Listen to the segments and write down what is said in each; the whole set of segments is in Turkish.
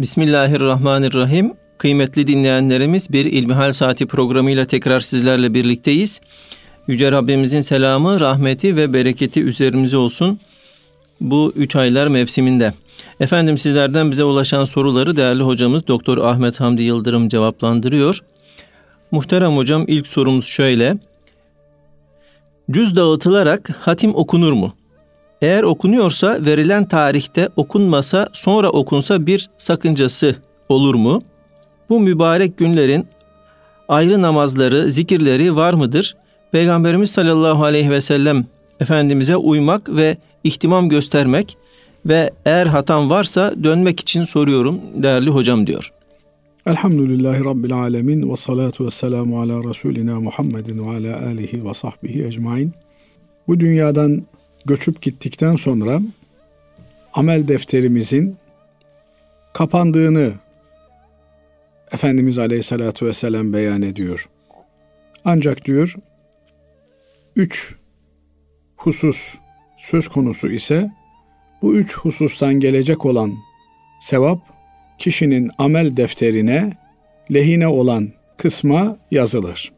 Bismillahirrahmanirrahim. Kıymetli dinleyenlerimiz bir İlmihal Saati programıyla tekrar sizlerle birlikteyiz. Yüce Rabbimizin selamı, rahmeti ve bereketi üzerimize olsun bu üç aylar mevsiminde. Efendim sizlerden bize ulaşan soruları değerli hocamız Doktor Ahmet Hamdi Yıldırım cevaplandırıyor. Muhterem hocam ilk sorumuz şöyle. Cüz dağıtılarak hatim okunur mu? Eğer okunuyorsa verilen tarihte okunmasa sonra okunsa bir sakıncası olur mu? Bu mübarek günlerin ayrı namazları, zikirleri var mıdır? Peygamberimiz sallallahu aleyhi ve sellem Efendimiz'e uymak ve ihtimam göstermek ve eğer hatam varsa dönmek için soruyorum değerli hocam diyor. Elhamdülillahi Rabbil Alemin ve salatu ve selamu ala Resulina Muhammedin ve ala alihi ve sahbihi ecmain. Bu dünyadan göçüp gittikten sonra amel defterimizin kapandığını Efendimiz Aleyhisselatü Vesselam beyan ediyor. Ancak diyor, üç husus söz konusu ise bu üç husustan gelecek olan sevap kişinin amel defterine lehine olan kısma yazılır.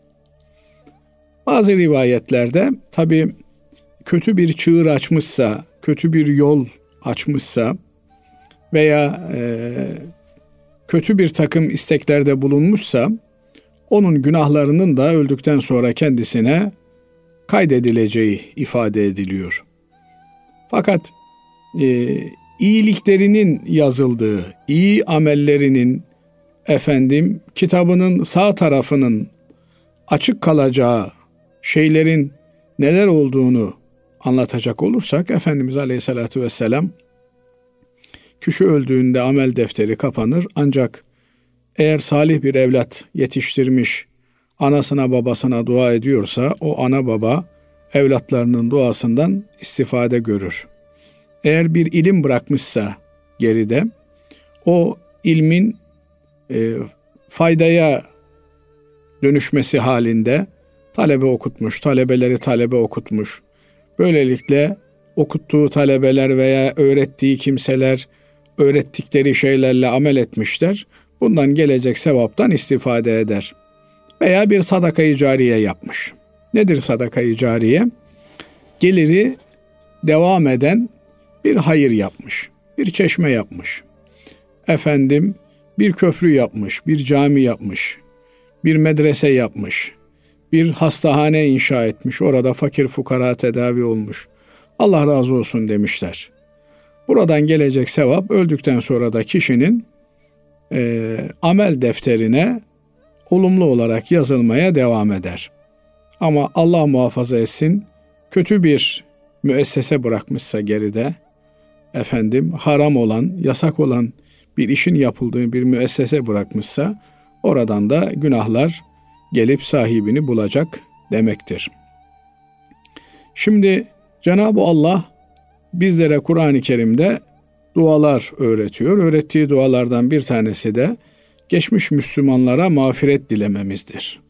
Bazı rivayetlerde tabi kötü bir çığır açmışsa, kötü bir yol açmışsa veya e, kötü bir takım isteklerde bulunmuşsa onun günahlarının da öldükten sonra kendisine kaydedileceği ifade ediliyor. Fakat e, iyiliklerinin yazıldığı, iyi amellerinin efendim kitabının sağ tarafının açık kalacağı şeylerin neler olduğunu anlatacak olursak Efendimiz Aleyhisselatü Vesselam kişi öldüğünde amel defteri kapanır ancak eğer salih bir evlat yetiştirmiş anasına babasına dua ediyorsa o ana baba evlatlarının duasından istifade görür. Eğer bir ilim bırakmışsa geride o ilmin e, faydaya dönüşmesi halinde talebe okutmuş, talebeleri talebe okutmuş. Böylelikle okuttuğu talebeler veya öğrettiği kimseler öğrettikleri şeylerle amel etmişler. Bundan gelecek sevaptan istifade eder. Veya bir sadakayı cariye yapmış. Nedir sadakayı cariye? Geliri devam eden bir hayır yapmış. Bir çeşme yapmış. Efendim bir köprü yapmış, bir cami yapmış, bir medrese yapmış, bir hastahane inşa etmiş. Orada fakir fukara tedavi olmuş. Allah razı olsun demişler. Buradan gelecek sevap öldükten sonra da kişinin e, amel defterine olumlu olarak yazılmaya devam eder. Ama Allah muhafaza etsin kötü bir müessese bırakmışsa geride efendim haram olan, yasak olan bir işin yapıldığı bir müessese bırakmışsa oradan da günahlar gelip sahibini bulacak demektir. Şimdi Cenab-ı Allah bizlere Kur'an-ı Kerim'de dualar öğretiyor. Öğrettiği dualardan bir tanesi de geçmiş Müslümanlara mağfiret dilememizdir.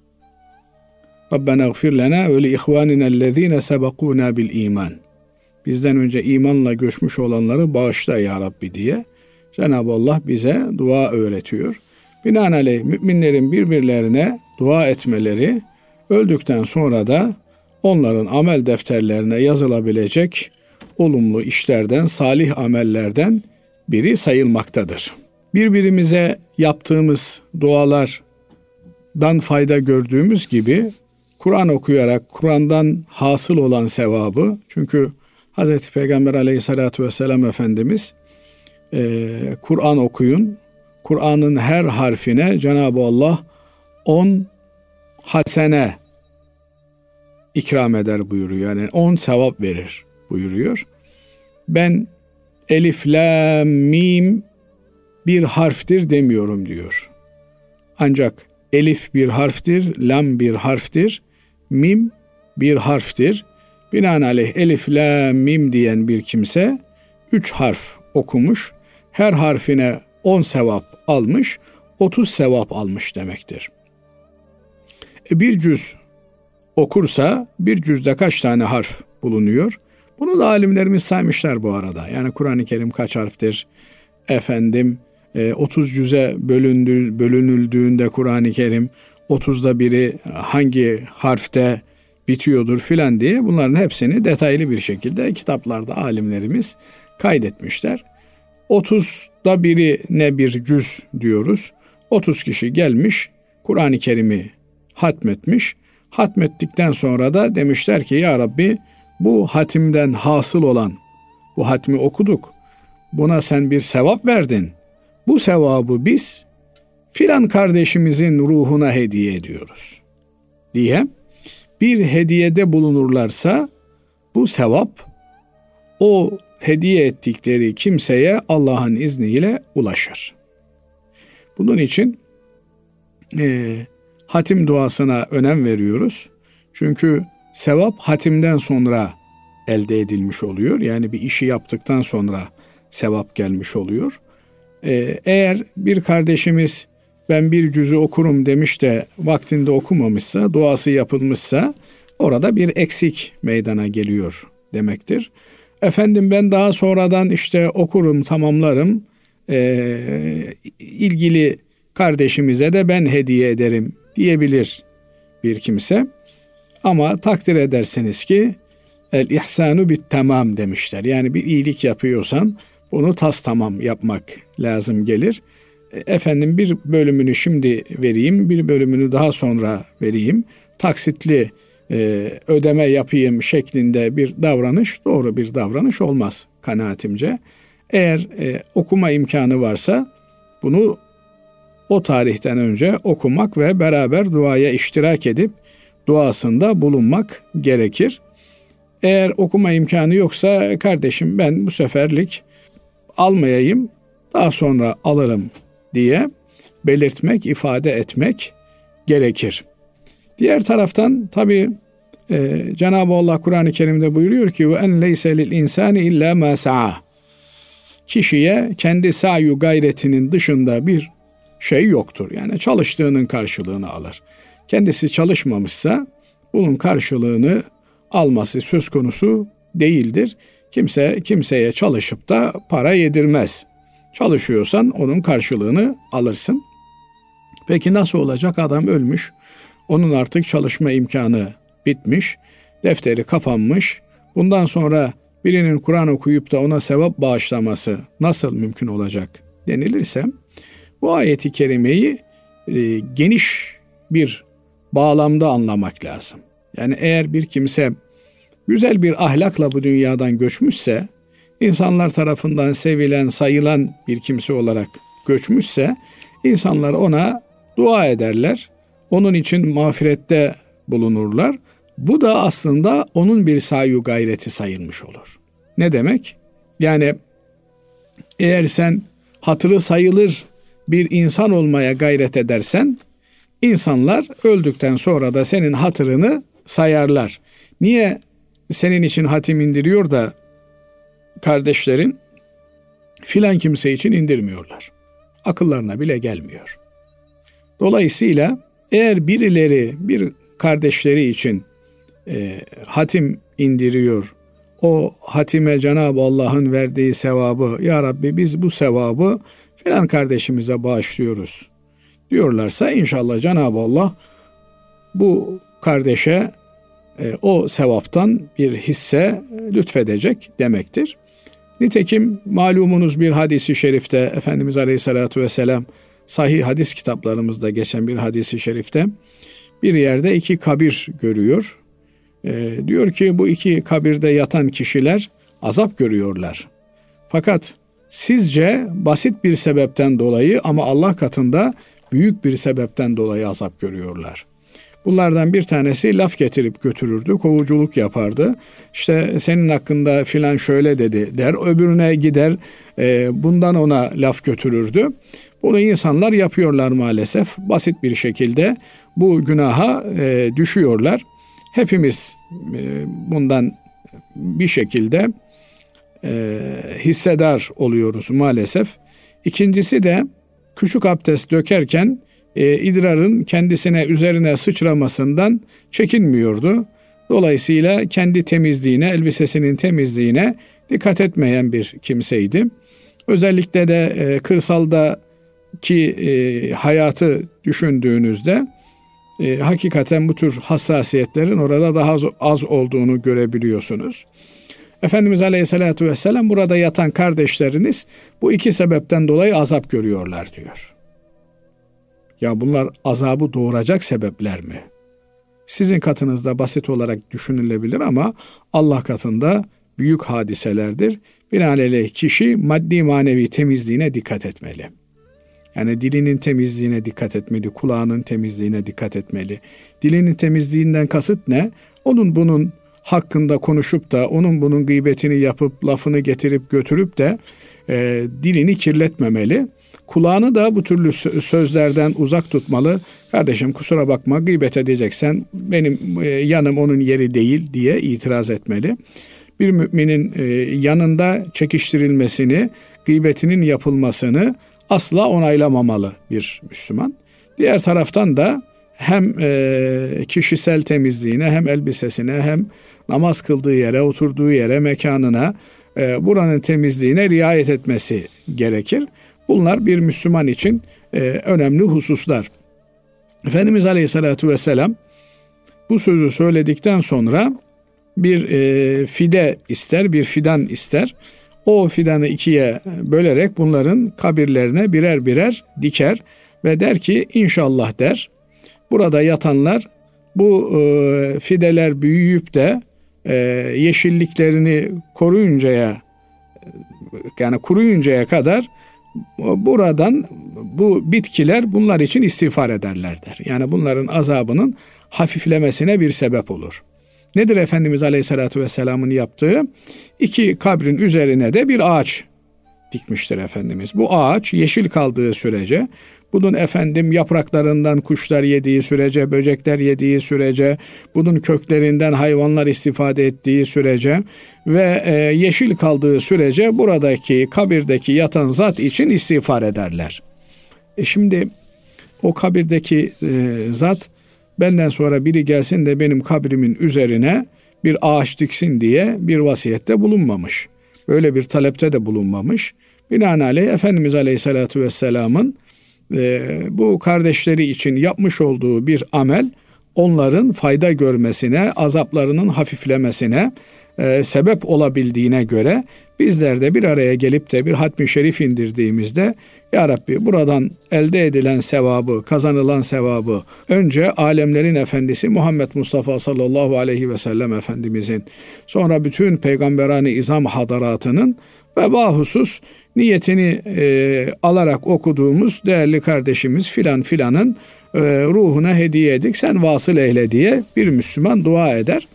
Rabbena gfir lena ve li ihvanina ellezine sebekuna bil iman. Bizden önce imanla göçmüş olanları bağışla ya Rabbi diye Cenab-ı Allah bize dua öğretiyor. Binaenaleyh müminlerin birbirlerine dua etmeleri öldükten sonra da onların amel defterlerine yazılabilecek olumlu işlerden, salih amellerden biri sayılmaktadır. Birbirimize yaptığımız dualardan fayda gördüğümüz gibi Kur'an okuyarak Kur'an'dan hasıl olan sevabı çünkü Hz. Peygamber aleyhissalatü vesselam Efendimiz e, Kur'an okuyun. Kur'an'ın her harfine Cenab-ı Allah on hasene ikram eder buyuruyor. Yani on sevap verir buyuruyor. Ben elif, la, mim bir harftir demiyorum diyor. Ancak elif bir harftir, lam bir harftir, mim bir harftir. Binaenaleyh elif, la, mim diyen bir kimse üç harf okumuş. Her harfine on sevap almış, otuz sevap almış demektir. E bir cüz okursa bir cüzde kaç tane harf bulunuyor? Bunu da alimlerimiz saymışlar bu arada. Yani Kur'an-ı Kerim kaç harftir? Efendim 30 cüze bölündü, bölünüldüğünde Kur'an-ı Kerim 30'da biri hangi harfte bitiyordur filan diye bunların hepsini detaylı bir şekilde kitaplarda alimlerimiz kaydetmişler. 30'da biri ne bir cüz diyoruz. 30 kişi gelmiş Kur'an-ı Kerim'i hatmetmiş. Hatmettikten sonra da demişler ki ya Rabbi bu hatimden hasıl olan bu hatmi okuduk. Buna sen bir sevap verdin. Bu sevabı biz filan kardeşimizin ruhuna hediye ediyoruz diye bir hediyede bulunurlarsa bu sevap o hediye ettikleri kimseye Allah'ın izniyle ulaşır. Bunun için e, hatim duasına önem veriyoruz. Çünkü sevap hatimden sonra elde edilmiş oluyor. Yani bir işi yaptıktan sonra sevap gelmiş oluyor. Ee, eğer bir kardeşimiz ben bir cüzü okurum demiş de vaktinde okumamışsa, duası yapılmışsa orada bir eksik meydana geliyor demektir. Efendim ben daha sonradan işte okurum, tamamlarım. Ee, ilgili kardeşimize de ben hediye ederim diyebilir bir kimse. Ama takdir edersiniz ki el ihsanu bit tamam demişler. Yani bir iyilik yapıyorsan bunu tas tamam yapmak lazım gelir. E, efendim bir bölümünü şimdi vereyim, bir bölümünü daha sonra vereyim. Taksitli e, ödeme yapayım şeklinde bir davranış doğru bir davranış olmaz kanaatimce. Eğer e, okuma imkanı varsa bunu o tarihten önce okumak ve beraber duaya iştirak edip duasında bulunmak gerekir. Eğer okuma imkanı yoksa kardeşim ben bu seferlik almayayım daha sonra alırım diye belirtmek, ifade etmek gerekir. Diğer taraftan tabi e, Cenab-ı Allah Kur'an-ı Kerim'de buyuruyor ki ve en leyse lil insani illa ma sa'a. Kişiye kendi sayu gayretinin dışında bir şey yoktur. Yani çalıştığının karşılığını alır. Kendisi çalışmamışsa bunun karşılığını alması söz konusu değildir. Kimse kimseye çalışıp da para yedirmez. Çalışıyorsan onun karşılığını alırsın. Peki nasıl olacak? Adam ölmüş. Onun artık çalışma imkanı bitmiş. Defteri kapanmış. Bundan sonra birinin Kur'an okuyup da ona sevap bağışlaması nasıl mümkün olacak denilirse bu ayeti kerimeyi e, geniş bir bağlamda anlamak lazım. Yani eğer bir kimse güzel bir ahlakla bu dünyadan göçmüşse, insanlar tarafından sevilen, sayılan bir kimse olarak göçmüşse, insanlar ona dua ederler. Onun için mağfirette bulunurlar. Bu da aslında onun bir sayu gayreti sayılmış olur. Ne demek? Yani eğer sen hatırı sayılır bir insan olmaya gayret edersen insanlar öldükten sonra da senin hatırını sayarlar. Niye senin için hatim indiriyor da kardeşlerin filan kimse için indirmiyorlar. Akıllarına bile gelmiyor. Dolayısıyla eğer birileri bir kardeşleri için e, hatim indiriyor, o hatime Cenab-ı Allah'ın verdiği sevabı, Ya Rabbi biz bu sevabı filan kardeşimize bağışlıyoruz diyorlarsa inşallah Cenab-ı Allah bu kardeşe e, o sevaptan bir hisse lütfedecek demektir. Nitekim malumunuz bir hadisi şerifte Efendimiz Aleyhisselatü Vesselam sahih hadis kitaplarımızda geçen bir hadisi şerifte bir yerde iki kabir görüyor. E, diyor ki bu iki kabirde yatan kişiler azap görüyorlar. Fakat sizce basit bir sebepten dolayı ama Allah katında büyük bir sebepten dolayı azap görüyorlar. Bunlardan bir tanesi laf getirip götürürdü, kovuculuk yapardı. İşte senin hakkında filan şöyle dedi der, öbürüne gider e, bundan ona laf götürürdü. Bunu insanlar yapıyorlar maalesef. Basit bir şekilde bu günaha e, düşüyorlar. Hepimiz e, bundan bir şekilde e, hissedar oluyoruz maalesef. İkincisi de küçük abdest dökerken e, idrarın kendisine üzerine sıçramasından çekinmiyordu. Dolayısıyla kendi temizliğine, elbisesinin temizliğine dikkat etmeyen bir kimseydi. Özellikle de e, kırsalda ki e, hayatı düşündüğünüzde e, hakikaten bu tür hassasiyetlerin orada daha az, az olduğunu görebiliyorsunuz. Efendimiz Aleyhisselatü Vesselam burada yatan kardeşleriniz bu iki sebepten dolayı azap görüyorlar diyor. Ya bunlar azabı doğuracak sebepler mi? Sizin katınızda basit olarak düşünülebilir ama Allah katında büyük hadiselerdir. Binaenaleyh kişi maddi manevi temizliğine dikkat etmeli. Yani dilinin temizliğine dikkat etmeli, kulağının temizliğine dikkat etmeli. Dilinin temizliğinden kasıt ne? Onun bunun hakkında konuşup da onun bunun gıybetini yapıp lafını getirip götürüp de e, dilini kirletmemeli. Kulağını da bu türlü sözlerden uzak tutmalı. Kardeşim kusura bakma gıybet edeceksen benim e, yanım onun yeri değil diye itiraz etmeli. Bir müminin e, yanında çekiştirilmesini, gıybetinin yapılmasını asla onaylamamalı bir Müslüman. Diğer taraftan da hem e, kişisel temizliğine hem elbisesine hem namaz kıldığı yere, oturduğu yere, mekanına buranın temizliğine riayet etmesi gerekir. Bunlar bir Müslüman için e, önemli hususlar. Efendimiz Aleyhisselatü Vesselam bu sözü söyledikten sonra bir e, fide ister, bir fidan ister. O fidanı ikiye bölerek bunların kabirlerine birer birer diker ve der ki inşallah der. Burada yatanlar bu e, fideler büyüyüp de e, yeşilliklerini koruyuncaya yani kuruyuncaya kadar buradan bu bitkiler bunlar için istiğfar ederler der. Yani bunların azabının hafiflemesine bir sebep olur. Nedir Efendimiz Aleyhisselatü Vesselam'ın yaptığı? İki kabrin üzerine de bir ağaç dikmiştir Efendimiz. Bu ağaç yeşil kaldığı sürece, bunun efendim yapraklarından kuşlar yediği sürece, böcekler yediği sürece, bunun köklerinden hayvanlar istifade ettiği sürece ve e, yeşil kaldığı sürece buradaki kabirdeki yatan zat için istiğfar ederler. E şimdi o kabirdeki e, zat benden sonra biri gelsin de benim kabrimin üzerine bir ağaç diksin diye bir vasiyette bulunmamış. Öyle bir talepte de bulunmamış. Binaenaleyh Efendimiz Aleyhisselatü Vesselam'ın e, bu kardeşleri için yapmış olduğu bir amel onların fayda görmesine, azaplarının hafiflemesine e, sebep olabildiğine göre bizler de bir araya gelip de bir hatmi şerif indirdiğimizde Ya Rabbi buradan elde edilen sevabı, kazanılan sevabı önce alemlerin efendisi Muhammed Mustafa sallallahu aleyhi ve sellem Efendimizin sonra bütün peygamberani izam hadaratının ve bahusus niyetini e, alarak okuduğumuz değerli kardeşimiz filan filanın e, ruhuna hediye edik sen vasıl eyle diye bir Müslüman dua eder.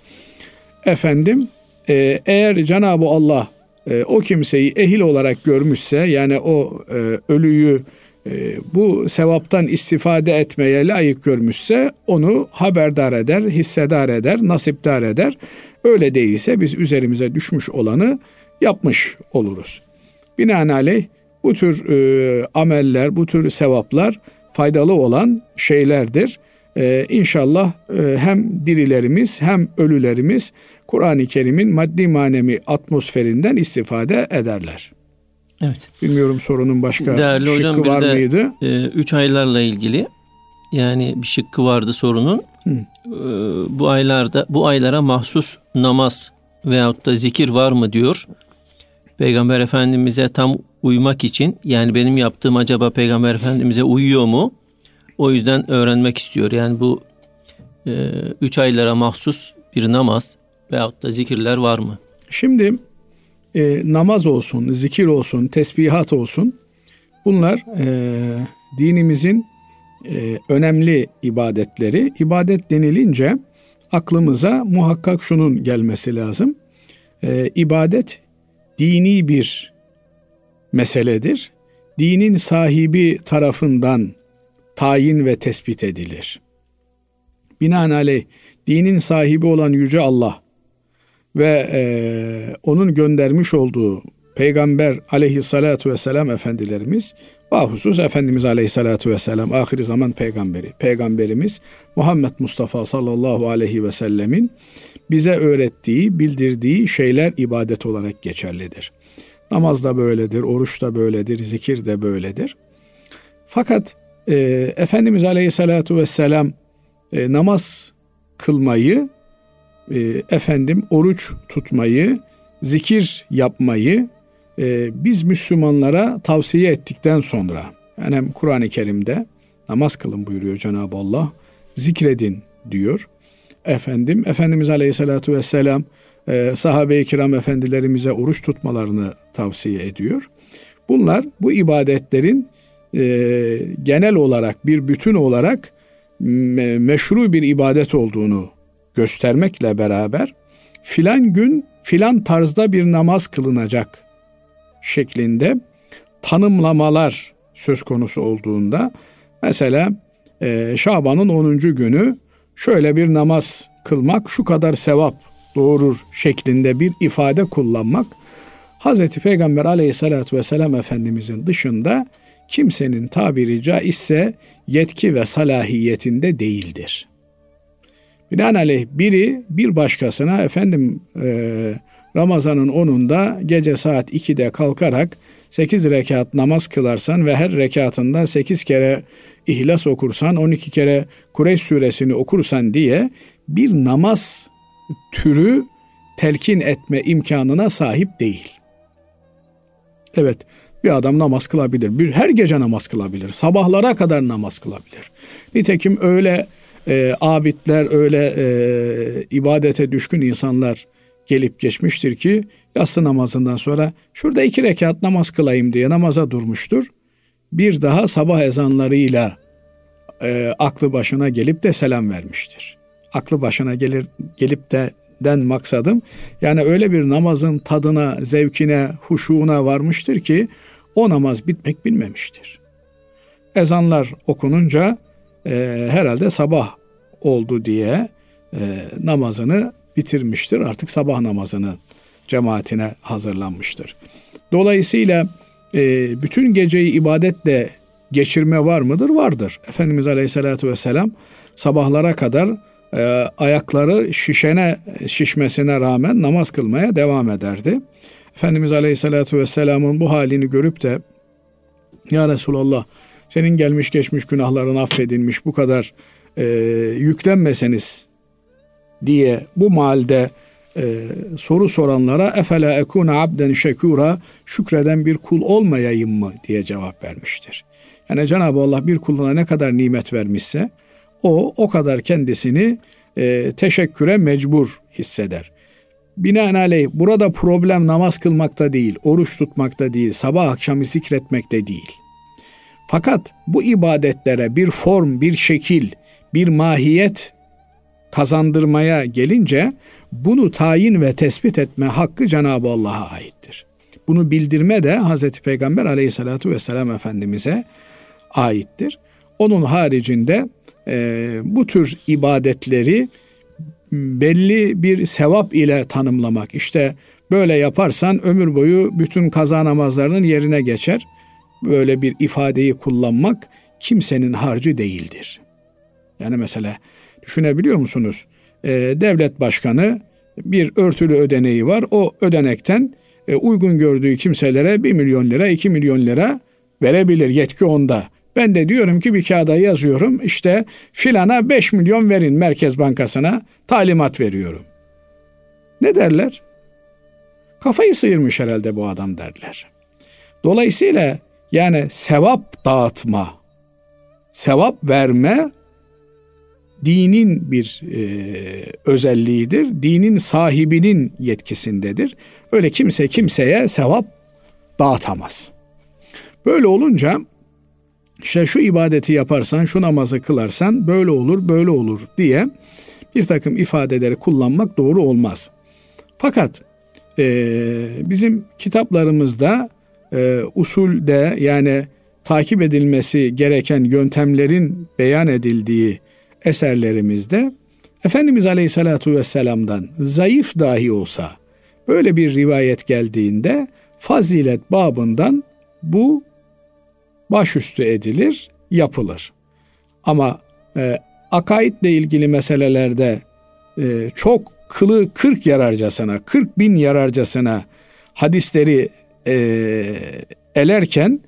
Efendim e, eğer Cenab-ı Allah e, o kimseyi ehil olarak görmüşse yani o e, ölüyü e, bu sevaptan istifade etmeye layık görmüşse onu haberdar eder, hissedar eder, nasipdar eder. Öyle değilse biz üzerimize düşmüş olanı yapmış oluruz. Binaenaleyh bu tür e, ameller, bu tür sevaplar faydalı olan şeylerdir. E, inşallah e, hem dirilerimiz hem ölülerimiz Kur'an-ı Kerim'in maddi manevi atmosferinden istifade ederler. Evet. Bilmiyorum sorunun başka Değerli şıkkı hocam, var de, mıydı? E, üç aylarla ilgili yani bir şıkkı vardı sorunun. Hı. E, bu aylarda bu aylara mahsus namaz veyahut da zikir var mı diyor. Peygamber Efendimiz'e tam uymak için yani benim yaptığım acaba Peygamber Efendimiz'e uyuyor mu? O yüzden öğrenmek istiyor. Yani bu e, üç aylara mahsus bir namaz veyahut da zikirler var mı? Şimdi e, namaz olsun, zikir olsun, tesbihat olsun bunlar e, dinimizin e, önemli ibadetleri. İbadet denilince aklımıza muhakkak şunun gelmesi lazım. E, ibadet dini bir meseledir. Dinin sahibi tarafından tayin ve tespit edilir. Binaenaleyh dinin sahibi olan Yüce Allah ve e, onun göndermiş olduğu Peygamber aleyhissalatu vesselam efendilerimiz bahusus Efendimiz aleyhissalatu vesselam ahir zaman peygamberi. Peygamberimiz Muhammed Mustafa sallallahu aleyhi ve sellemin bize öğrettiği, bildirdiği şeyler ibadet olarak geçerlidir. Namaz da böyledir, oruç da böyledir, zikir de böyledir. Fakat e, Efendimiz Aleyhisselatü Vesselam e, namaz kılmayı, e, efendim oruç tutmayı, zikir yapmayı e, biz Müslümanlara tavsiye ettikten sonra yani hem Kur'an-ı Kerim'de namaz kılın buyuruyor Cenab-ı Allah, zikredin diyor. Efendim Efendimiz Aleyhisselatü Vesselam e, sahabe-i kiram efendilerimize oruç tutmalarını tavsiye ediyor. Bunlar bu ibadetlerin e, genel olarak bir bütün olarak me- meşru bir ibadet olduğunu göstermekle beraber filan gün filan tarzda bir namaz kılınacak şeklinde tanımlamalar söz konusu olduğunda mesela e, Şaban'ın 10. günü şöyle bir namaz kılmak şu kadar sevap doğurur şeklinde bir ifade kullanmak Hz. Peygamber aleyhissalatü vesselam Efendimizin dışında kimsenin tabiri caizse yetki ve salahiyetinde değildir. Binaenaleyh biri bir başkasına efendim e, Ramazan'ın 10'unda gece saat 2'de kalkarak 8 rekat namaz kılarsan ve her rekatında 8 kere İhlas okursan, 12 kere Kureyş suresini okursan diye bir namaz türü telkin etme imkanına sahip değil. Evet, bir adam namaz kılabilir. Bir, her gece namaz kılabilir. Sabahlara kadar namaz kılabilir. Nitekim öyle e, abidler, öyle e, ibadete düşkün insanlar gelip geçmiştir ki yatsı namazından sonra şurada iki rekat namaz kılayım diye namaza durmuştur. Bir daha sabah ezanlarıyla e, aklı başına gelip de selam vermiştir. Aklı başına gelir gelip de den maksadım yani öyle bir namazın tadına, zevkine, huşuğuna varmıştır ki o namaz bitmek bilmemiştir. Ezanlar okununca e, herhalde sabah oldu diye e, namazını bitirmiştir. Artık sabah namazını cemaatine hazırlanmıştır. Dolayısıyla e, bütün geceyi ibadetle geçirme var mıdır? Vardır. Efendimiz Aleyhisselatü Vesselam sabahlara kadar e, ayakları şişene şişmesine rağmen namaz kılmaya devam ederdi. Efendimiz Aleyhisselatü Vesselam'ın bu halini görüp de Ya Resulallah senin gelmiş geçmiş günahların affedilmiş bu kadar e, yüklenmeseniz diye bu malde e, soru soranlara efela ekuna abden şekura şükreden bir kul olmayayım mı diye cevap vermiştir. Yani Cenab-ı Allah bir kuluna ne kadar nimet vermişse o o kadar kendisini e, teşekküre mecbur hisseder. Binaenaleyh burada problem namaz kılmakta değil, oruç tutmakta değil, sabah akşam zikretmekte değil. Fakat bu ibadetlere bir form, bir şekil, bir mahiyet kazandırmaya gelince bunu tayin ve tespit etme hakkı Cenab-ı Allah'a aittir. Bunu bildirme de Hz. Peygamber aleyhissalatu vesselam Efendimiz'e aittir. Onun haricinde e, bu tür ibadetleri belli bir sevap ile tanımlamak. İşte böyle yaparsan ömür boyu bütün kaza namazlarının yerine geçer. Böyle bir ifadeyi kullanmak kimsenin harcı değildir. Yani mesela düşünebiliyor musunuz? Ee, devlet başkanı bir örtülü ödeneği var. O ödenekten e, uygun gördüğü kimselere 1 milyon lira, 2 milyon lira verebilir. Yetki onda. Ben de diyorum ki bir kağıda yazıyorum işte filana 5 milyon verin Merkez Bankası'na talimat veriyorum. Ne derler? Kafayı sıyırmış herhalde bu adam derler. Dolayısıyla yani sevap dağıtma, sevap verme dinin bir e, özelliğidir. Dinin sahibinin yetkisindedir. Öyle kimse kimseye sevap dağıtamaz. Böyle olunca işte şu ibadeti yaparsan, şu namazı kılarsan böyle olur, böyle olur diye bir takım ifadeleri kullanmak doğru olmaz. Fakat e, bizim kitaplarımızda e, usulde yani takip edilmesi gereken yöntemlerin beyan edildiği eserlerimizde Efendimiz Aleyhisselatü Vesselam'dan zayıf dahi olsa böyle bir rivayet geldiğinde fazilet babından bu başüstü edilir, yapılır. Ama e, akaidle ilgili meselelerde e, çok kılı kırk yararcasına, kırk bin yararcasına hadisleri e, elerken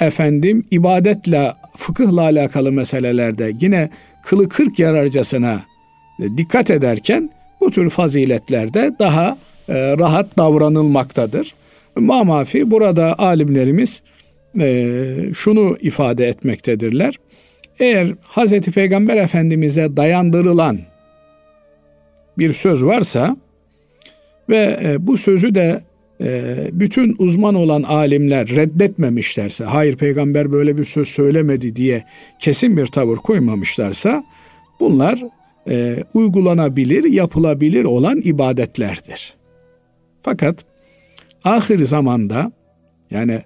efendim ibadetle fıkıhla alakalı meselelerde yine kılı kırk yararcasına e, dikkat ederken bu tür faziletlerde daha e, rahat davranılmaktadır. Mamafi burada alimlerimiz e, şunu ifade etmektedirler. Eğer Hz. Peygamber Efendimiz'e dayandırılan bir söz varsa ve e, bu sözü de bütün uzman olan alimler reddetmemişlerse, hayır peygamber böyle bir söz söylemedi diye kesin bir tavır koymamışlarsa bunlar e, uygulanabilir, yapılabilir olan ibadetlerdir. Fakat ahir zamanda yani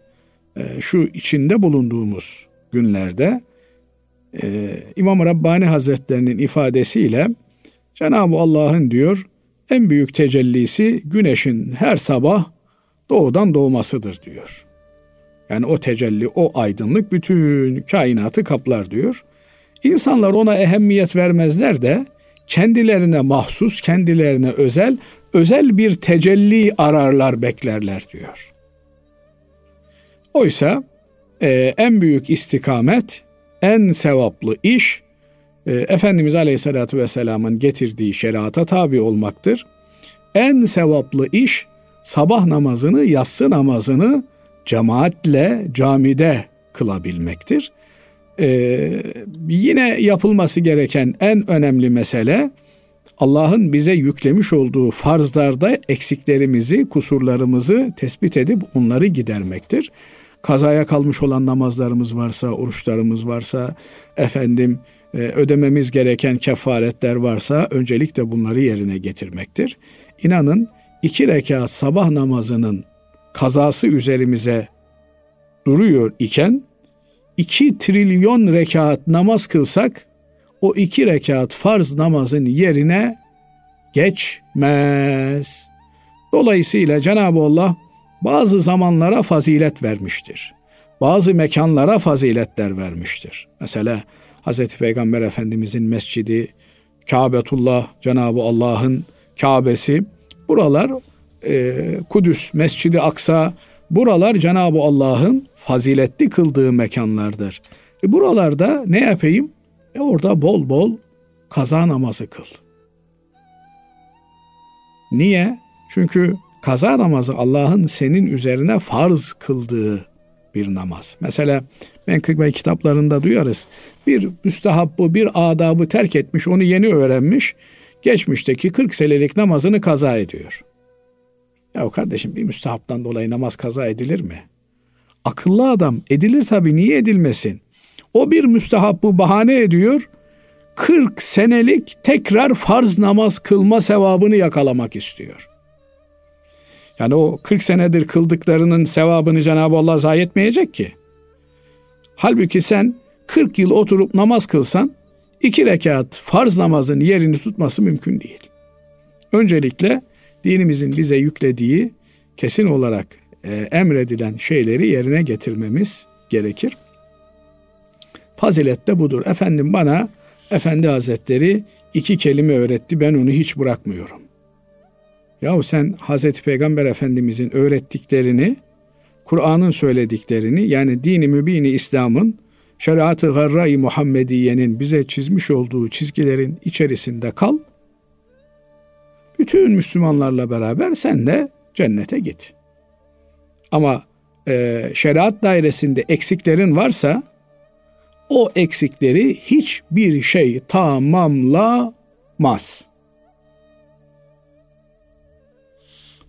e, şu içinde bulunduğumuz günlerde e, İmam Rabbani Hazretlerinin ifadesiyle Cenab-ı Allah'ın diyor en büyük tecellisi güneşin her sabah doğudan doğmasıdır diyor. Yani o tecelli, o aydınlık bütün kainatı kaplar diyor. İnsanlar ona ehemmiyet vermezler de kendilerine mahsus, kendilerine özel, özel bir tecelli ararlar, beklerler diyor. Oysa e, en büyük istikamet, en sevaplı iş e, Efendimiz Aleyhisselatü Vesselam'ın getirdiği şeriata tabi olmaktır. En sevaplı iş sabah namazını, yatsı namazını cemaatle camide kılabilmektir. Ee, yine yapılması gereken en önemli mesele Allah'ın bize yüklemiş olduğu farzlarda eksiklerimizi, kusurlarımızı tespit edip onları gidermektir. Kazaya kalmış olan namazlarımız varsa, oruçlarımız varsa, efendim e, ödememiz gereken kefaretler varsa öncelikle bunları yerine getirmektir. İnanın iki rekat sabah namazının kazası üzerimize duruyor iken iki trilyon rekat namaz kılsak o iki rekat farz namazın yerine geçmez. Dolayısıyla Cenab-ı Allah bazı zamanlara fazilet vermiştir. Bazı mekanlara faziletler vermiştir. Mesela Hz. Peygamber Efendimizin mescidi, Kâbetullah, Cenab-ı Allah'ın Kabe'si, buralar e, Kudüs, Mescidi Aksa, buralar Cenab-ı Allah'ın faziletli kıldığı mekanlardır. E buralarda ne yapayım? E orada bol bol kaza namazı kıl. Niye? Çünkü kaza namazı Allah'ın senin üzerine farz kıldığı bir namaz. Mesela menkıbe kitaplarında duyarız. Bir müstehabbı, bir adabı terk etmiş, onu yeni öğrenmiş. Geçmişteki 40 senelik namazını kaza ediyor. Ya kardeşim bir müstehaptan dolayı namaz kaza edilir mi? Akıllı adam edilir tabii niye edilmesin? O bir müstehabbı bahane ediyor. 40 senelik tekrar farz namaz kılma sevabını yakalamak istiyor. Yani o 40 senedir kıldıklarının sevabını Cenab-ı Allah zayi etmeyecek ki. Halbuki sen 40 yıl oturup namaz kılsan iki rekat farz namazın yerini tutması mümkün değil. Öncelikle dinimizin bize yüklediği kesin olarak e, emredilen şeyleri yerine getirmemiz gerekir. Fazilet de budur. Efendim bana Efendi Hazretleri iki kelime öğretti ben onu hiç bırakmıyorum. Yahu sen Hazreti Peygamber Efendimizin öğrettiklerini, Kur'an'ın söylediklerini yani dini mübini İslam'ın şeriatı garra-i Muhammediye'nin bize çizmiş olduğu çizgilerin içerisinde kal. Bütün Müslümanlarla beraber sen de cennete git. Ama e, şeriat dairesinde eksiklerin varsa o eksikleri hiçbir şey tamamlamaz.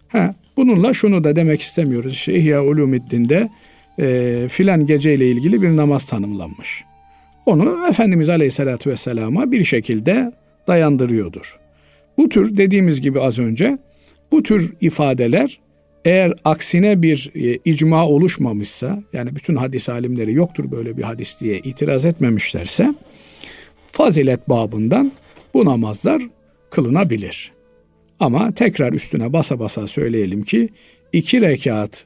Ha, bununla şunu da demek istemiyoruz. İşte Ulumiddin'de e, filan geceyle ilgili bir namaz tanımlanmış. Onu Efendimiz Aleyhisselatü Vesselam'a bir şekilde dayandırıyordur. Bu tür dediğimiz gibi az önce bu tür ifadeler eğer aksine bir e, icma oluşmamışsa yani bütün hadis alimleri yoktur böyle bir hadis diye itiraz etmemişlerse fazilet babından bu namazlar kılınabilir. Ama tekrar üstüne basa basa söyleyelim ki iki rekat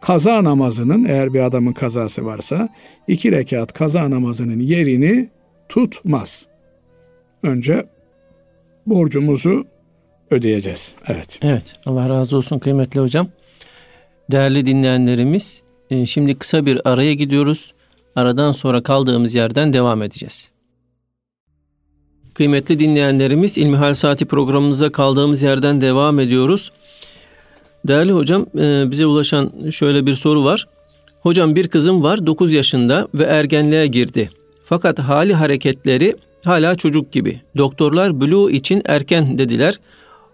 kaza namazının eğer bir adamın kazası varsa iki rekat kaza namazının yerini tutmaz. Önce borcumuzu ödeyeceğiz. Evet. Evet. Allah razı olsun kıymetli hocam. Değerli dinleyenlerimiz, e, şimdi kısa bir araya gidiyoruz. Aradan sonra kaldığımız yerden devam edeceğiz. Kıymetli dinleyenlerimiz İlmihal Saati programımıza kaldığımız yerden devam ediyoruz. Değerli hocam e, bize ulaşan şöyle bir soru var. Hocam bir kızım var 9 yaşında ve ergenliğe girdi. Fakat hali hareketleri hala çocuk gibi. Doktorlar blue için erken dediler.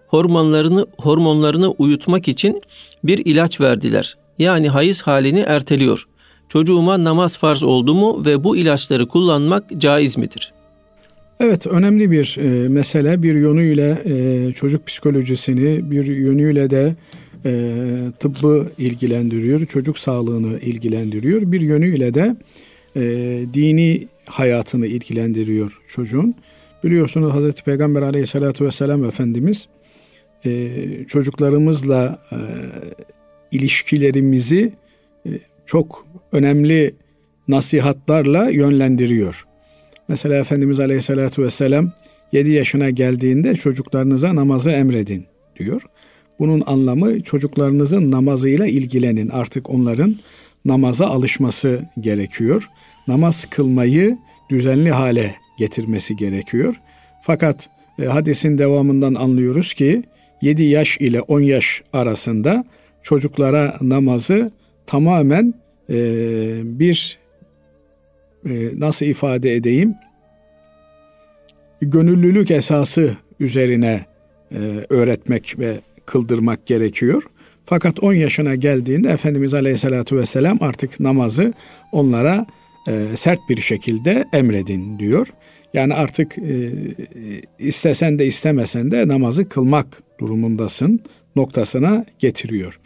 Hormonlarını hormonlarını uyutmak için bir ilaç verdiler. Yani hayız halini erteliyor. Çocuğuma namaz farz oldu mu ve bu ilaçları kullanmak caiz midir? Evet önemli bir e, mesele bir yönüyle e, çocuk psikolojisini bir yönüyle de e, tıbbı ilgilendiriyor, çocuk sağlığını ilgilendiriyor. Bir yönüyle de e, dini hayatını ilgilendiriyor çocuğun. Biliyorsunuz Hazreti Peygamber aleyhissalatü vesselam Efendimiz e, çocuklarımızla e, ilişkilerimizi e, çok önemli nasihatlarla yönlendiriyor. Mesela Efendimiz Aleyhisselatü Vesselam 7 yaşına geldiğinde çocuklarınıza namazı emredin diyor. Bunun anlamı çocuklarınızın namazıyla ilgilenin. Artık onların namaza alışması gerekiyor. Namaz kılmayı düzenli hale getirmesi gerekiyor. Fakat e, hadisin devamından anlıyoruz ki 7 yaş ile 10 yaş arasında çocuklara namazı tamamen e, bir e, nasıl ifade edeyim gönüllülük esası üzerine e, öğretmek ve kıldırmak gerekiyor. Fakat 10 yaşına geldiğinde Efendimiz Aleyhisselatü Vesselam artık namazı onlara e, sert bir şekilde emredin diyor. Yani artık e, istesen de istemesen de namazı kılmak durumundasın noktasına getiriyor.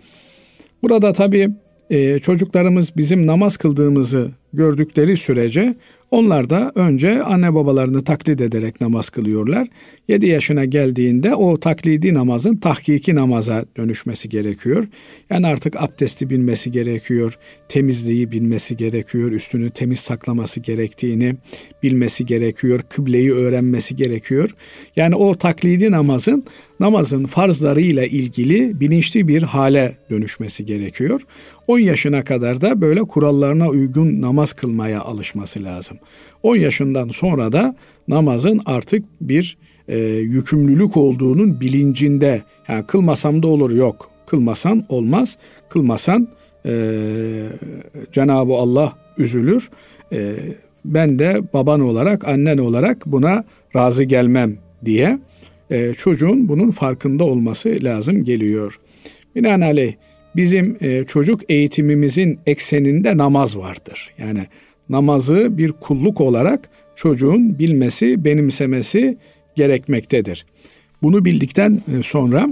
Burada tabii e, çocuklarımız bizim namaz kıldığımızı gördükleri sürece onlar da önce anne babalarını taklit ederek namaz kılıyorlar. 7 yaşına geldiğinde o taklidi namazın tahkiki namaza dönüşmesi gerekiyor. Yani artık abdesti bilmesi gerekiyor, temizliği bilmesi gerekiyor, üstünü temiz saklaması gerektiğini bilmesi gerekiyor, kıbleyi öğrenmesi gerekiyor. Yani o taklidi namazın namazın farzlarıyla ilgili bilinçli bir hale dönüşmesi gerekiyor. 10 yaşına kadar da böyle kurallarına uygun namaz kılmaya alışması lazım. 10 yaşından sonra da namazın artık bir e, yükümlülük olduğunun bilincinde. Yani kılmasam da olur yok. Kılmasan olmaz. Kılmasan e, Cenab-ı Allah üzülür. E, ben de baban olarak, annen olarak buna razı gelmem diye e, çocuğun bunun farkında olması lazım geliyor. Binaenaleyh bizim e, çocuk eğitimimizin ekseninde namaz vardır. Yani namazı bir kulluk olarak çocuğun bilmesi, benimsemesi gerekmektedir. Bunu bildikten e, sonra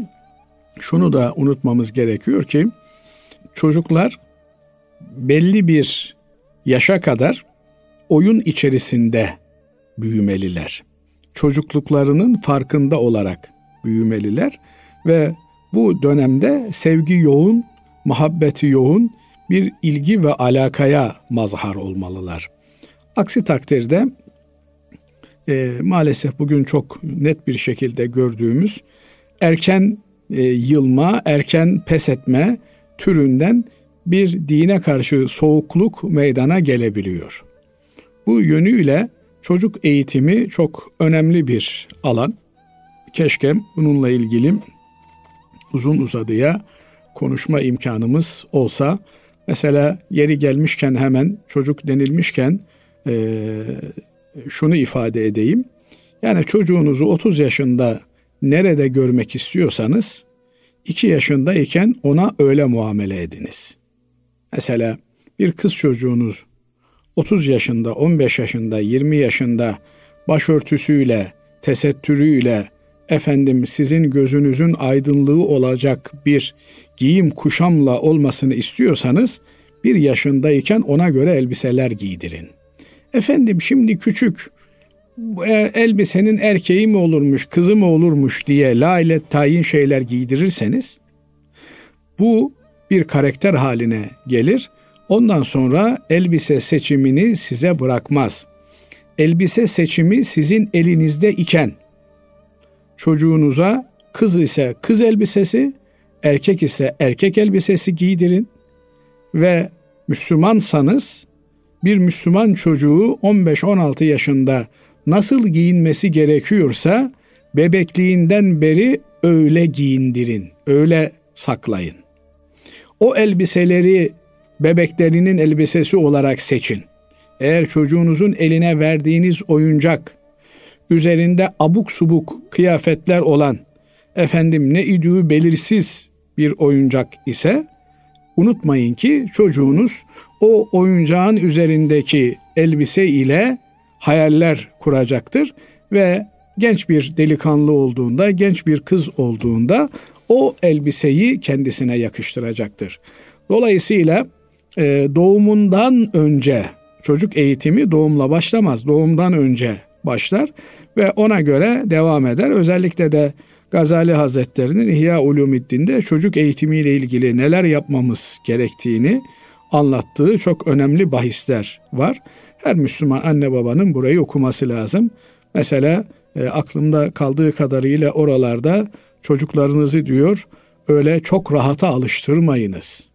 şunu da unutmamız gerekiyor ki çocuklar belli bir yaşa kadar oyun içerisinde büyümeliler. Çocukluklarının farkında olarak büyümeliler ve bu dönemde sevgi yoğun, muhabbeti yoğun bir ilgi ve alakaya mazhar olmalılar. Aksi takdirde e, maalesef bugün çok net bir şekilde gördüğümüz erken e, yılma, erken pes etme türünden bir dine karşı soğukluk meydana gelebiliyor. Bu yönüyle çocuk eğitimi çok önemli bir alan. Keşke bununla ilgili uzun uzadıya konuşma imkanımız olsa. Mesela yeri gelmişken hemen çocuk denilmişken e, şunu ifade edeyim. Yani çocuğunuzu 30 yaşında nerede görmek istiyorsanız 2 yaşındayken ona öyle muamele ediniz. Mesela bir kız çocuğunuz 30 yaşında, 15 yaşında, 20 yaşında başörtüsüyle, tesettürüyle, efendim sizin gözünüzün aydınlığı olacak bir giyim kuşamla olmasını istiyorsanız bir yaşındayken ona göre elbiseler giydirin. Efendim şimdi küçük e, elbisenin erkeği mi olurmuş, kızı mı olurmuş diye la ile tayin şeyler giydirirseniz bu bir karakter haline gelir. Ondan sonra elbise seçimini size bırakmaz. Elbise seçimi sizin elinizde iken çocuğunuza kız ise kız elbisesi, erkek ise erkek elbisesi giydirin ve Müslümansanız bir Müslüman çocuğu 15-16 yaşında nasıl giyinmesi gerekiyorsa bebekliğinden beri öyle giyindirin, öyle saklayın. O elbiseleri bebeklerinin elbisesi olarak seçin. Eğer çocuğunuzun eline verdiğiniz oyuncak üzerinde abuk subuk kıyafetler olan efendim ne idüğü belirsiz bir oyuncak ise unutmayın ki çocuğunuz o oyuncağın üzerindeki elbise ile hayaller kuracaktır ve genç bir delikanlı olduğunda, genç bir kız olduğunda o elbiseyi kendisine yakıştıracaktır. Dolayısıyla e, doğumundan önce çocuk eğitimi doğumla başlamaz. Doğumdan önce başlar ve ona göre devam eder. Özellikle de Gazali Hazretleri'nin İhya Ulumiddin'de çocuk eğitimiyle ilgili neler yapmamız gerektiğini anlattığı çok önemli bahisler var. Her Müslüman anne babanın burayı okuması lazım. Mesela e, aklımda kaldığı kadarıyla oralarda çocuklarınızı diyor öyle çok rahata alıştırmayınız.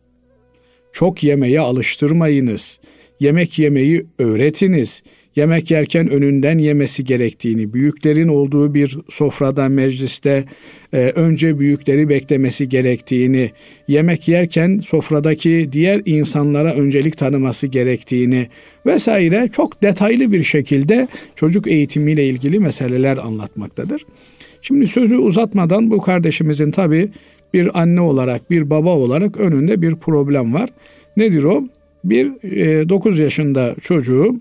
Çok yemeye alıştırmayınız. Yemek yemeyi öğretiniz yemek yerken önünden yemesi gerektiğini, büyüklerin olduğu bir sofrada, mecliste e, önce büyükleri beklemesi gerektiğini, yemek yerken sofradaki diğer insanlara öncelik tanıması gerektiğini vesaire çok detaylı bir şekilde çocuk eğitimiyle ilgili meseleler anlatmaktadır. Şimdi sözü uzatmadan bu kardeşimizin tabi bir anne olarak, bir baba olarak önünde bir problem var. Nedir o? Bir e, 9 yaşında çocuğu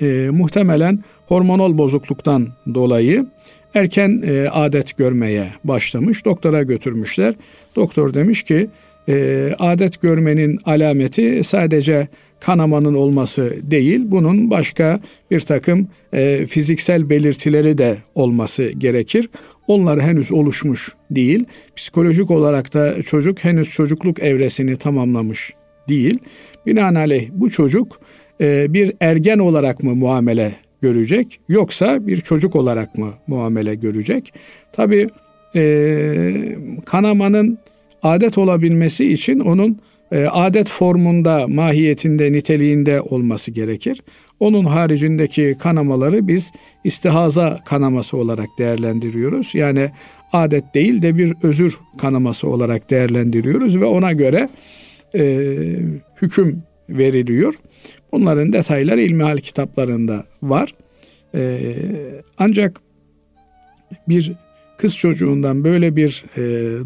e, muhtemelen hormonal bozukluktan dolayı erken e, adet görmeye başlamış. Doktora götürmüşler. Doktor demiş ki e, adet görmenin alameti sadece kanamanın olması değil, bunun başka bir takım e, fiziksel belirtileri de olması gerekir. Onlar henüz oluşmuş değil. Psikolojik olarak da çocuk henüz çocukluk evresini tamamlamış değil. Binaenaleyh bu çocuk e, bir ergen olarak mı muamele görecek yoksa bir çocuk olarak mı muamele görecek? Tabi e, kanamanın adet olabilmesi için onun e, adet formunda, mahiyetinde, niteliğinde olması gerekir. Onun haricindeki kanamaları biz istihaza kanaması olarak değerlendiriyoruz. Yani adet değil de bir özür kanaması olarak değerlendiriyoruz ve ona göre e, hüküm veriliyor. Bunların detayları ilmihal kitaplarında var. Ee, ancak bir kız çocuğundan böyle bir e,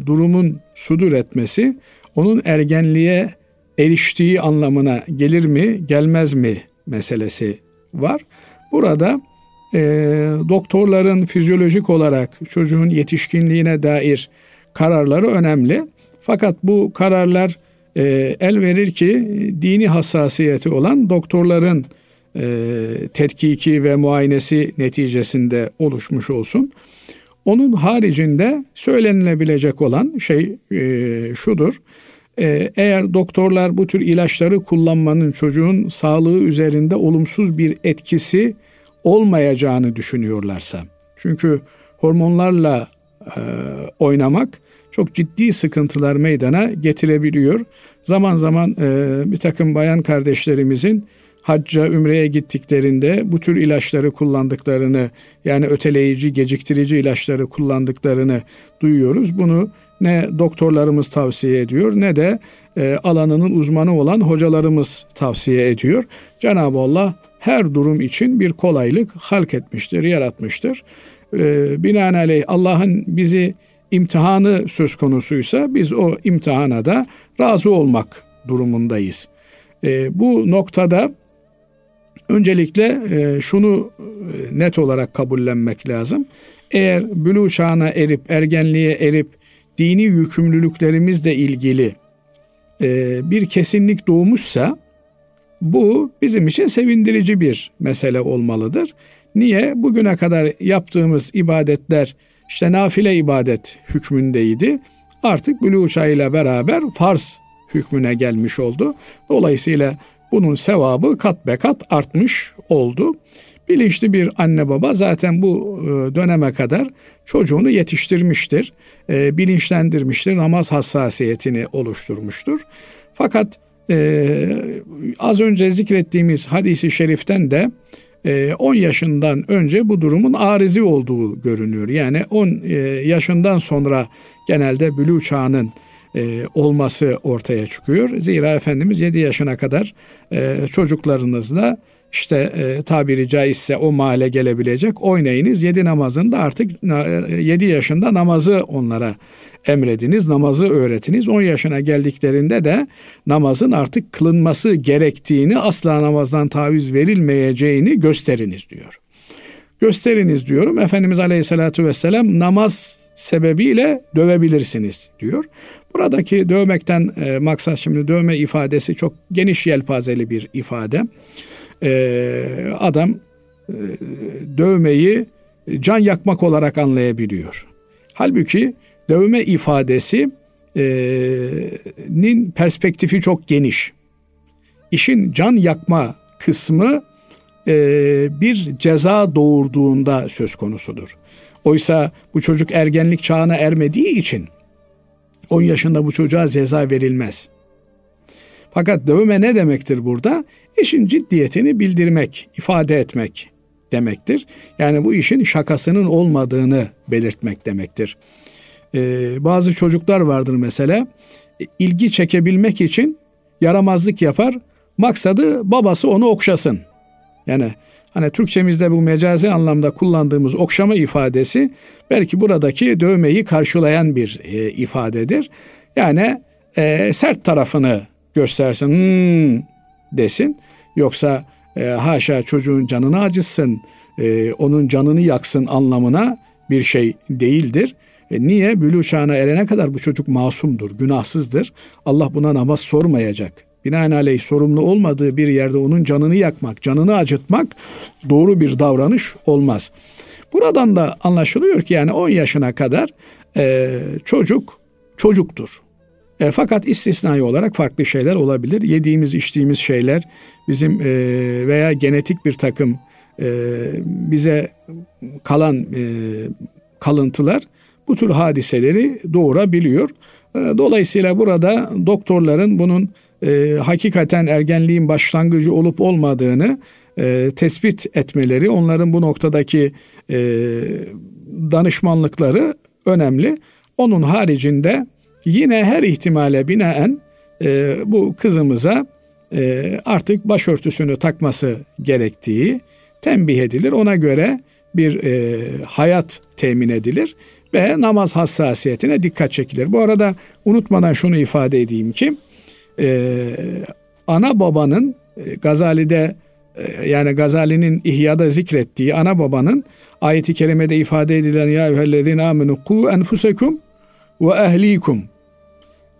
durumun sudur etmesi onun ergenliğe eriştiği anlamına gelir mi gelmez mi meselesi var. Burada e, doktorların fizyolojik olarak çocuğun yetişkinliğine dair kararları önemli. Fakat bu kararlar e, el verir ki dini hassasiyeti olan doktorların e, tetkiki ve muayenesi neticesinde oluşmuş olsun. Onun haricinde söylenilebilecek olan şey e, şudur. E, eğer doktorlar bu tür ilaçları kullanmanın çocuğun sağlığı üzerinde olumsuz bir etkisi olmayacağını düşünüyorlarsa. Çünkü hormonlarla e, oynamak çok ciddi sıkıntılar meydana getirebiliyor. Zaman zaman e, bir takım bayan kardeşlerimizin hacca, ümreye gittiklerinde bu tür ilaçları kullandıklarını yani öteleyici, geciktirici ilaçları kullandıklarını duyuyoruz. Bunu ne doktorlarımız tavsiye ediyor ne de e, alanının uzmanı olan hocalarımız tavsiye ediyor. Cenab-ı Allah her durum için bir kolaylık halk etmiştir, yaratmıştır. E, binaenaleyh Allah'ın bizi imtihanı söz konusuysa biz o imtihana da razı olmak durumundayız. E, bu noktada öncelikle e, şunu e, net olarak kabullenmek lazım. Eğer bülü çağına erip, ergenliğe erip dini yükümlülüklerimizle ilgili e, bir kesinlik doğmuşsa bu bizim için sevindirici bir mesele olmalıdır. Niye? Bugüne kadar yaptığımız ibadetler işte nafile ibadet hükmündeydi. Artık bülü çağıyla beraber farz hükmüne gelmiş oldu. Dolayısıyla bunun sevabı kat be kat artmış oldu. Bilinçli bir anne baba zaten bu e, döneme kadar çocuğunu yetiştirmiştir, e, bilinçlendirmiştir, namaz hassasiyetini oluşturmuştur. Fakat Ee, az önce zikrettiğimiz hadisi şeriften de 10 e, yaşından önce bu durumun arizi olduğu görünüyor. Yani 10 e, yaşından sonra genelde bülü çağının e, olması ortaya çıkıyor. Zira Efendimiz 7 yaşına kadar çocuklarınızla işte e, tabiri caizse o mahalle gelebilecek oynayınız. Yedi namazında artık yedi yaşında namazı onlara emrediniz, namazı öğretiniz. On yaşına geldiklerinde de namazın artık kılınması gerektiğini, asla namazdan taviz verilmeyeceğini gösteriniz diyor. Gösteriniz diyorum. Efendimiz Aleyhisselatü Vesselam namaz sebebiyle dövebilirsiniz diyor. Buradaki dövmekten e, maksat şimdi dövme ifadesi çok geniş yelpazeli bir ifade e, adam e, dövmeyi can yakmak olarak anlayabiliyor. Halbuki dövme ifadesi e, nin perspektifi çok geniş. İşin can yakma kısmı e, bir ceza doğurduğunda söz konusudur. Oysa bu çocuk ergenlik çağına ermediği için 10 yaşında bu çocuğa ceza verilmez. Fakat dövme ne demektir burada? İşin ciddiyetini bildirmek, ifade etmek demektir. Yani bu işin şakasının olmadığını belirtmek demektir. Ee, bazı çocuklar vardır mesela ilgi çekebilmek için yaramazlık yapar. Maksadı babası onu okşasın. Yani hani Türkçemizde bu mecazi anlamda kullandığımız okşama ifadesi belki buradaki dövmeyi karşılayan bir e, ifadedir. Yani e, sert tarafını göstersin, hmm desin. Yoksa e, haşa çocuğun canını acıtsın, e, onun canını yaksın anlamına bir şey değildir. E, niye? Bülü erene kadar bu çocuk masumdur, günahsızdır. Allah buna namaz sormayacak. Binaenaleyh sorumlu olmadığı bir yerde onun canını yakmak, canını acıtmak doğru bir davranış olmaz. Buradan da anlaşılıyor ki yani 10 yaşına kadar e, çocuk çocuktur. E, fakat istisnai olarak farklı şeyler olabilir. Yediğimiz, içtiğimiz şeyler bizim e, veya genetik bir takım e, bize kalan e, kalıntılar bu tür hadiseleri doğurabiliyor. E, dolayısıyla burada doktorların bunun e, hakikaten ergenliğin başlangıcı olup olmadığını e, tespit etmeleri, onların bu noktadaki e, danışmanlıkları önemli. Onun haricinde Yine her ihtimale binaen e, bu kızımıza e, artık başörtüsünü takması gerektiği tembih edilir. Ona göre bir e, hayat temin edilir ve namaz hassasiyetine dikkat çekilir. Bu arada unutmadan şunu ifade edeyim ki e, ana babanın e, Gazali'de e, yani Gazali'nin İhya'da zikrettiği ana babanın ayeti kerimede ifade edilen ya eyyühellezine amenu ku enfusekum ve ehlikum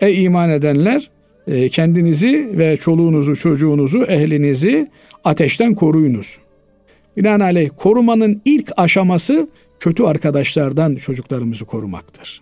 Ey iman edenler e, kendinizi ve çoluğunuzu, çocuğunuzu, ehlinizi ateşten koruyunuz. Binaenaleyh korumanın ilk aşaması kötü arkadaşlardan çocuklarımızı korumaktır.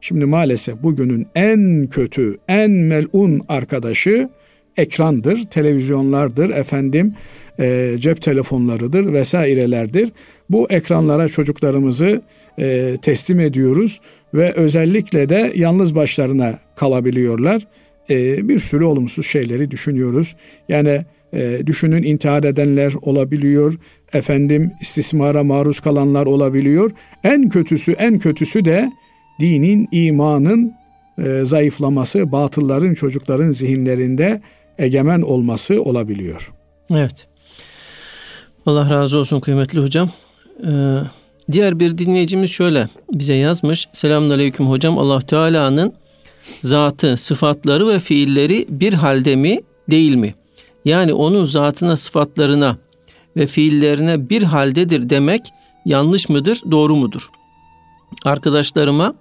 Şimdi maalesef bugünün en kötü, en melun arkadaşı ekrandır, televizyonlardır, efendim e, cep telefonlarıdır vesairelerdir. Bu ekranlara çocuklarımızı e, teslim ediyoruz ve özellikle de yalnız başlarına kalabiliyorlar. E, bir sürü olumsuz şeyleri düşünüyoruz. Yani e, düşünün intihar edenler olabiliyor, efendim istismara maruz kalanlar olabiliyor. En kötüsü en kötüsü de dinin, imanın e, zayıflaması, batılların çocukların zihinlerinde egemen olması olabiliyor. Evet. Allah razı olsun kıymetli hocam. Ee, diğer bir dinleyicimiz şöyle bize yazmış. Selamun aleyküm hocam. Allah Teala'nın zatı, sıfatları ve fiilleri bir halde mi değil mi? Yani onun zatına, sıfatlarına ve fiillerine bir haldedir demek yanlış mıdır, doğru mudur? Arkadaşlarıma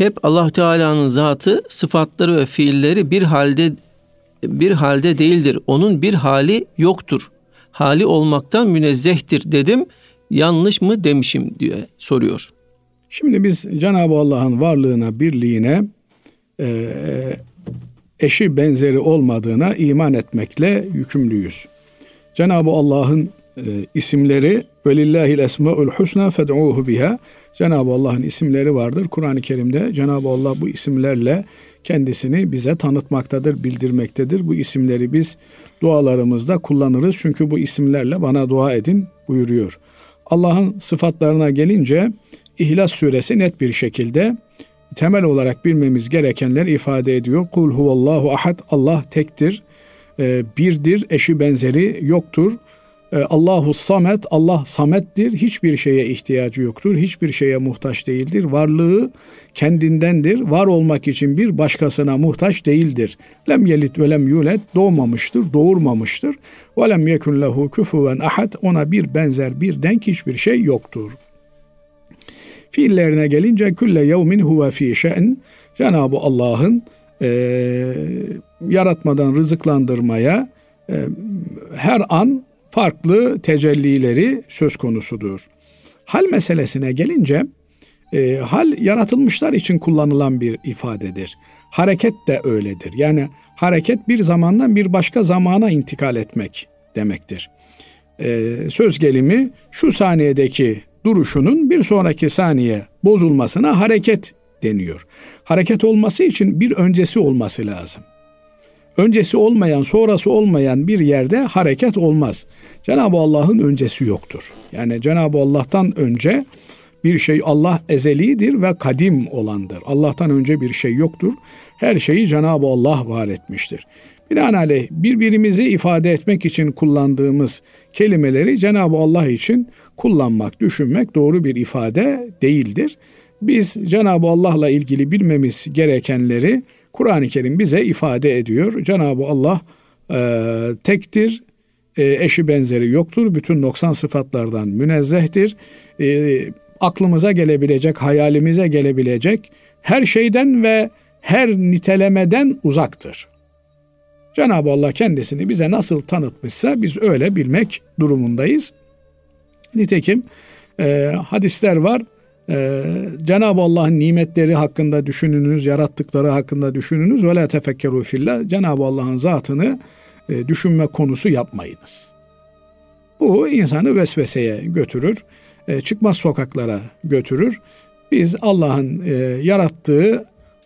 hep Allah Teala'nın zatı, sıfatları ve fiilleri bir halde bir halde değildir. Onun bir hali yoktur. Hali olmaktan münezzehtir dedim. Yanlış mı demişim diye soruyor. Şimdi biz Cenab-ı Allah'ın varlığına, birliğine, e, eşi benzeri olmadığına iman etmekle yükümlüyüz. Cenab-ı Allah'ın e, isimleri velillahil esmaul husna fed'uhu biha. Cenab-ı Allah'ın isimleri vardır. Kur'an-ı Kerim'de Cenab-ı Allah bu isimlerle kendisini bize tanıtmaktadır, bildirmektedir. Bu isimleri biz dualarımızda kullanırız. Çünkü bu isimlerle bana dua edin buyuruyor. Allah'ın sıfatlarına gelince İhlas suresi net bir şekilde temel olarak bilmemiz gerekenleri ifade ediyor. Kul huvallahu ahad. Allah tektir, e, birdir, eşi benzeri yoktur. E, Allahu samet, Allah samettir. Hiçbir şeye ihtiyacı yoktur. Hiçbir şeye muhtaç değildir. Varlığı kendindendir. Var olmak için bir başkasına muhtaç değildir. Lem yelit ve lem yulet doğmamıştır, doğurmamıştır. Ve lem yekun lehu küfuven ahad. Ona bir benzer, bir denk hiçbir şey yoktur. Fiillerine gelince külle yevmin huve fi şe'n Cenab-ı Allah'ın e, yaratmadan rızıklandırmaya e, her an farklı tecellileri söz konusudur. Hal meselesine gelince e, hal yaratılmışlar için kullanılan bir ifadedir. Hareket de öyledir. Yani hareket bir zamandan bir başka zamana intikal etmek demektir. E, söz gelimi şu saniyedeki duruşunun bir sonraki saniye bozulmasına hareket deniyor. Hareket olması için bir öncesi olması lazım. Öncesi olmayan, sonrası olmayan bir yerde hareket olmaz. Cenab-ı Allah'ın öncesi yoktur. Yani Cenab-ı Allah'tan önce bir şey Allah ezelidir ve kadim olandır. Allah'tan önce bir şey yoktur. Her şeyi Cenab-ı Allah var etmiştir. Binaenaleyh birbirimizi ifade etmek için kullandığımız kelimeleri Cenab-ı Allah için kullanmak, düşünmek doğru bir ifade değildir. Biz Cenab-ı Allah'la ilgili bilmemiz gerekenleri Kur'an-ı Kerim bize ifade ediyor. Cenab-ı Allah e, tektir, e, eşi benzeri yoktur. Bütün noksan sıfatlardan münezzehtir. E, aklımıza gelebilecek, hayalimize gelebilecek her şeyden ve her nitelemeden uzaktır. Cenab-ı Allah kendisini bize nasıl tanıtmışsa biz öyle bilmek durumundayız. Nitekim e, hadisler var. E, Cenab-ı Allah'ın nimetleri hakkında düşününüz, yarattıkları hakkında düşününüz. Ve la tefekkeru fillah. Cenab-ı Allah'ın zatını e, düşünme konusu yapmayınız. Bu insanı vesveseye götürür. E, çıkmaz sokaklara götürür. Biz Allah'ın e, yarattığı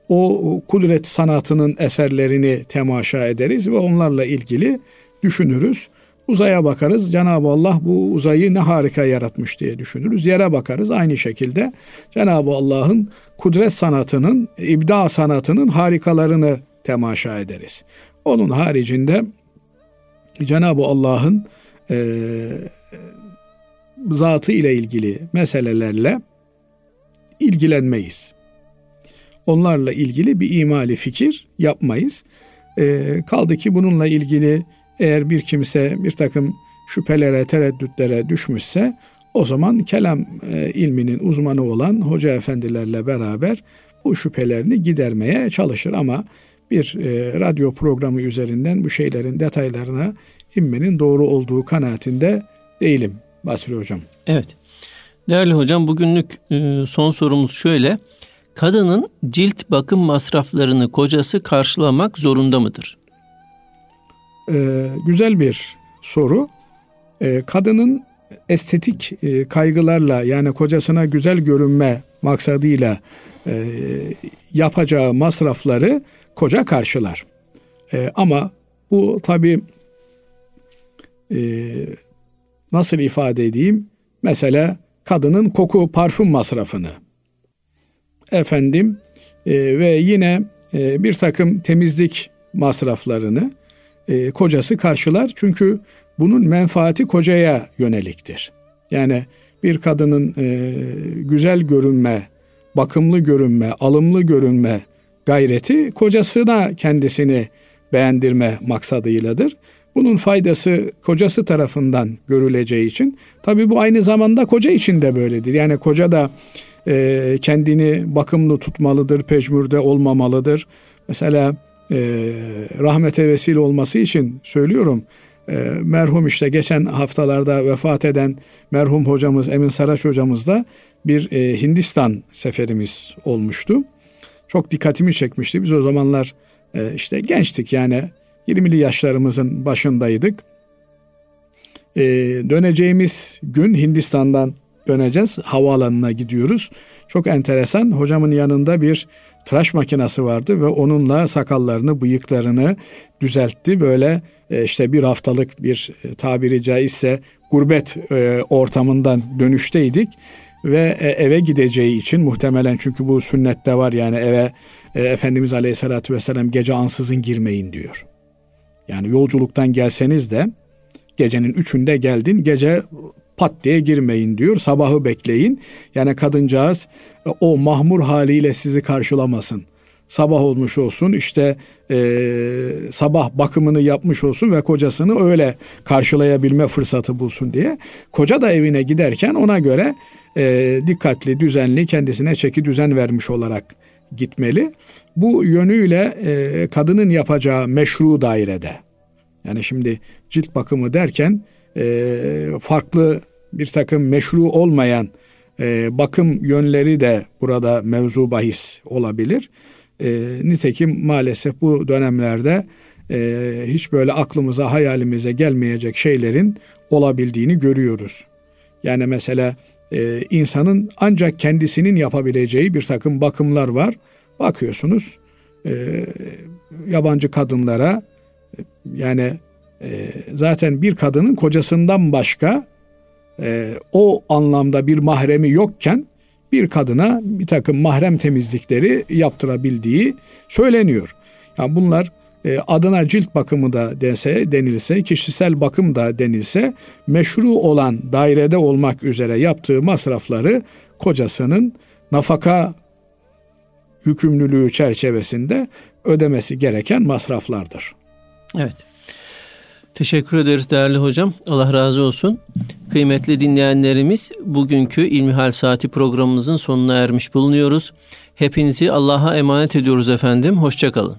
o kudret sanatının eserlerini temaşa ederiz ve onlarla ilgili düşünürüz. Uzaya bakarız. Cenab-ı Allah bu uzayı ne harika yaratmış diye düşünürüz. Yere bakarız. Aynı şekilde Cenab-ı Allah'ın kudret sanatının, ibda sanatının harikalarını temaşa ederiz. Onun haricinde Cenab-ı Allah'ın e, zatı ile ilgili meselelerle ilgilenmeyiz. Onlarla ilgili bir imali fikir yapmayız. E, kaldı ki bununla ilgili eğer bir kimse bir takım şüphelere, tereddütlere düşmüşse o zaman kelam e, ilminin uzmanı olan hoca efendilerle beraber bu şüphelerini gidermeye çalışır ama bir e, radyo programı üzerinden bu şeylerin detaylarına inmenin doğru olduğu kanaatinde değilim Basri Hocam. Evet. Değerli hocam bugünlük e, son sorumuz şöyle. Kadının cilt bakım masraflarını kocası karşılamak zorunda mıdır? Ee, güzel bir soru. Ee, kadının estetik e, kaygılarla yani kocasına güzel görünme maksadıyla e, yapacağı masrafları koca karşılar. E, ama bu tabi e, nasıl ifade edeyim? Mesela kadının koku parfüm masrafını efendim e, ve yine e, bir takım temizlik masraflarını e, kocası karşılar. Çünkü bunun menfaati kocaya yöneliktir. Yani bir kadının e, güzel görünme, bakımlı görünme, alımlı görünme gayreti kocasına kendisini beğendirme maksadıyladır. Bunun faydası kocası tarafından görüleceği için tabii bu aynı zamanda koca için de böyledir. Yani koca da e, kendini bakımlı tutmalıdır, pecmürde olmamalıdır. Mesela e, rahmete vesile olması için söylüyorum. E, merhum işte geçen haftalarda vefat eden merhum hocamız Emin Saraç hocamız da bir e, Hindistan seferimiz olmuştu. Çok dikkatimi çekmişti. Biz o zamanlar e, işte gençtik yani 20'li yaşlarımızın başındaydık. E, döneceğimiz gün Hindistan'dan döneceğiz. Havaalanına gidiyoruz. Çok enteresan. Hocamın yanında bir tıraş makinesi vardı ve onunla sakallarını, bıyıklarını düzeltti. Böyle e, işte bir haftalık bir e, tabiri caizse gurbet e, ortamından dönüşteydik ve eve gideceği için muhtemelen çünkü bu sünnette var yani eve Efendimiz Aleyhisselatü Vesselam gece ansızın girmeyin diyor. Yani yolculuktan gelseniz de gecenin üçünde geldin gece pat diye girmeyin diyor. Sabahı bekleyin. Yani kadıncağız e, o mahmur haliyle sizi karşılamasın. Sabah olmuş olsun işte e, sabah bakımını yapmış olsun ve kocasını öyle karşılayabilme fırsatı bulsun diye. Koca da evine giderken ona göre e, dikkatli, düzenli, kendisine çeki düzen vermiş olarak gitmeli. Bu yönüyle e, kadının yapacağı meşru dairede. Yani şimdi cilt bakımı derken e, farklı bir takım meşru olmayan e, bakım yönleri de burada mevzu bahis olabilir. E, nitekim maalesef bu dönemlerde hiç böyle aklımıza hayalimize gelmeyecek şeylerin olabildiğini görüyoruz. Yani mesela insanın ancak kendisinin yapabileceği bir takım bakımlar var. Bakıyorsunuz yabancı kadınlara yani e, zaten bir kadının kocasından başka e, o anlamda bir mahremi yokken bir kadına bir takım mahrem temizlikleri yaptırabildiği söyleniyor. Yani bunlar e, adına cilt bakımı da dense, denilse, kişisel bakım da denilse meşru olan dairede olmak üzere yaptığı masrafları kocasının nafaka yükümlülüğü çerçevesinde ödemesi gereken masraflardır. Evet. Teşekkür ederiz değerli hocam. Allah razı olsun. Kıymetli dinleyenlerimiz bugünkü İlmihal Saati programımızın sonuna ermiş bulunuyoruz. Hepinizi Allah'a emanet ediyoruz efendim. Hoşçakalın.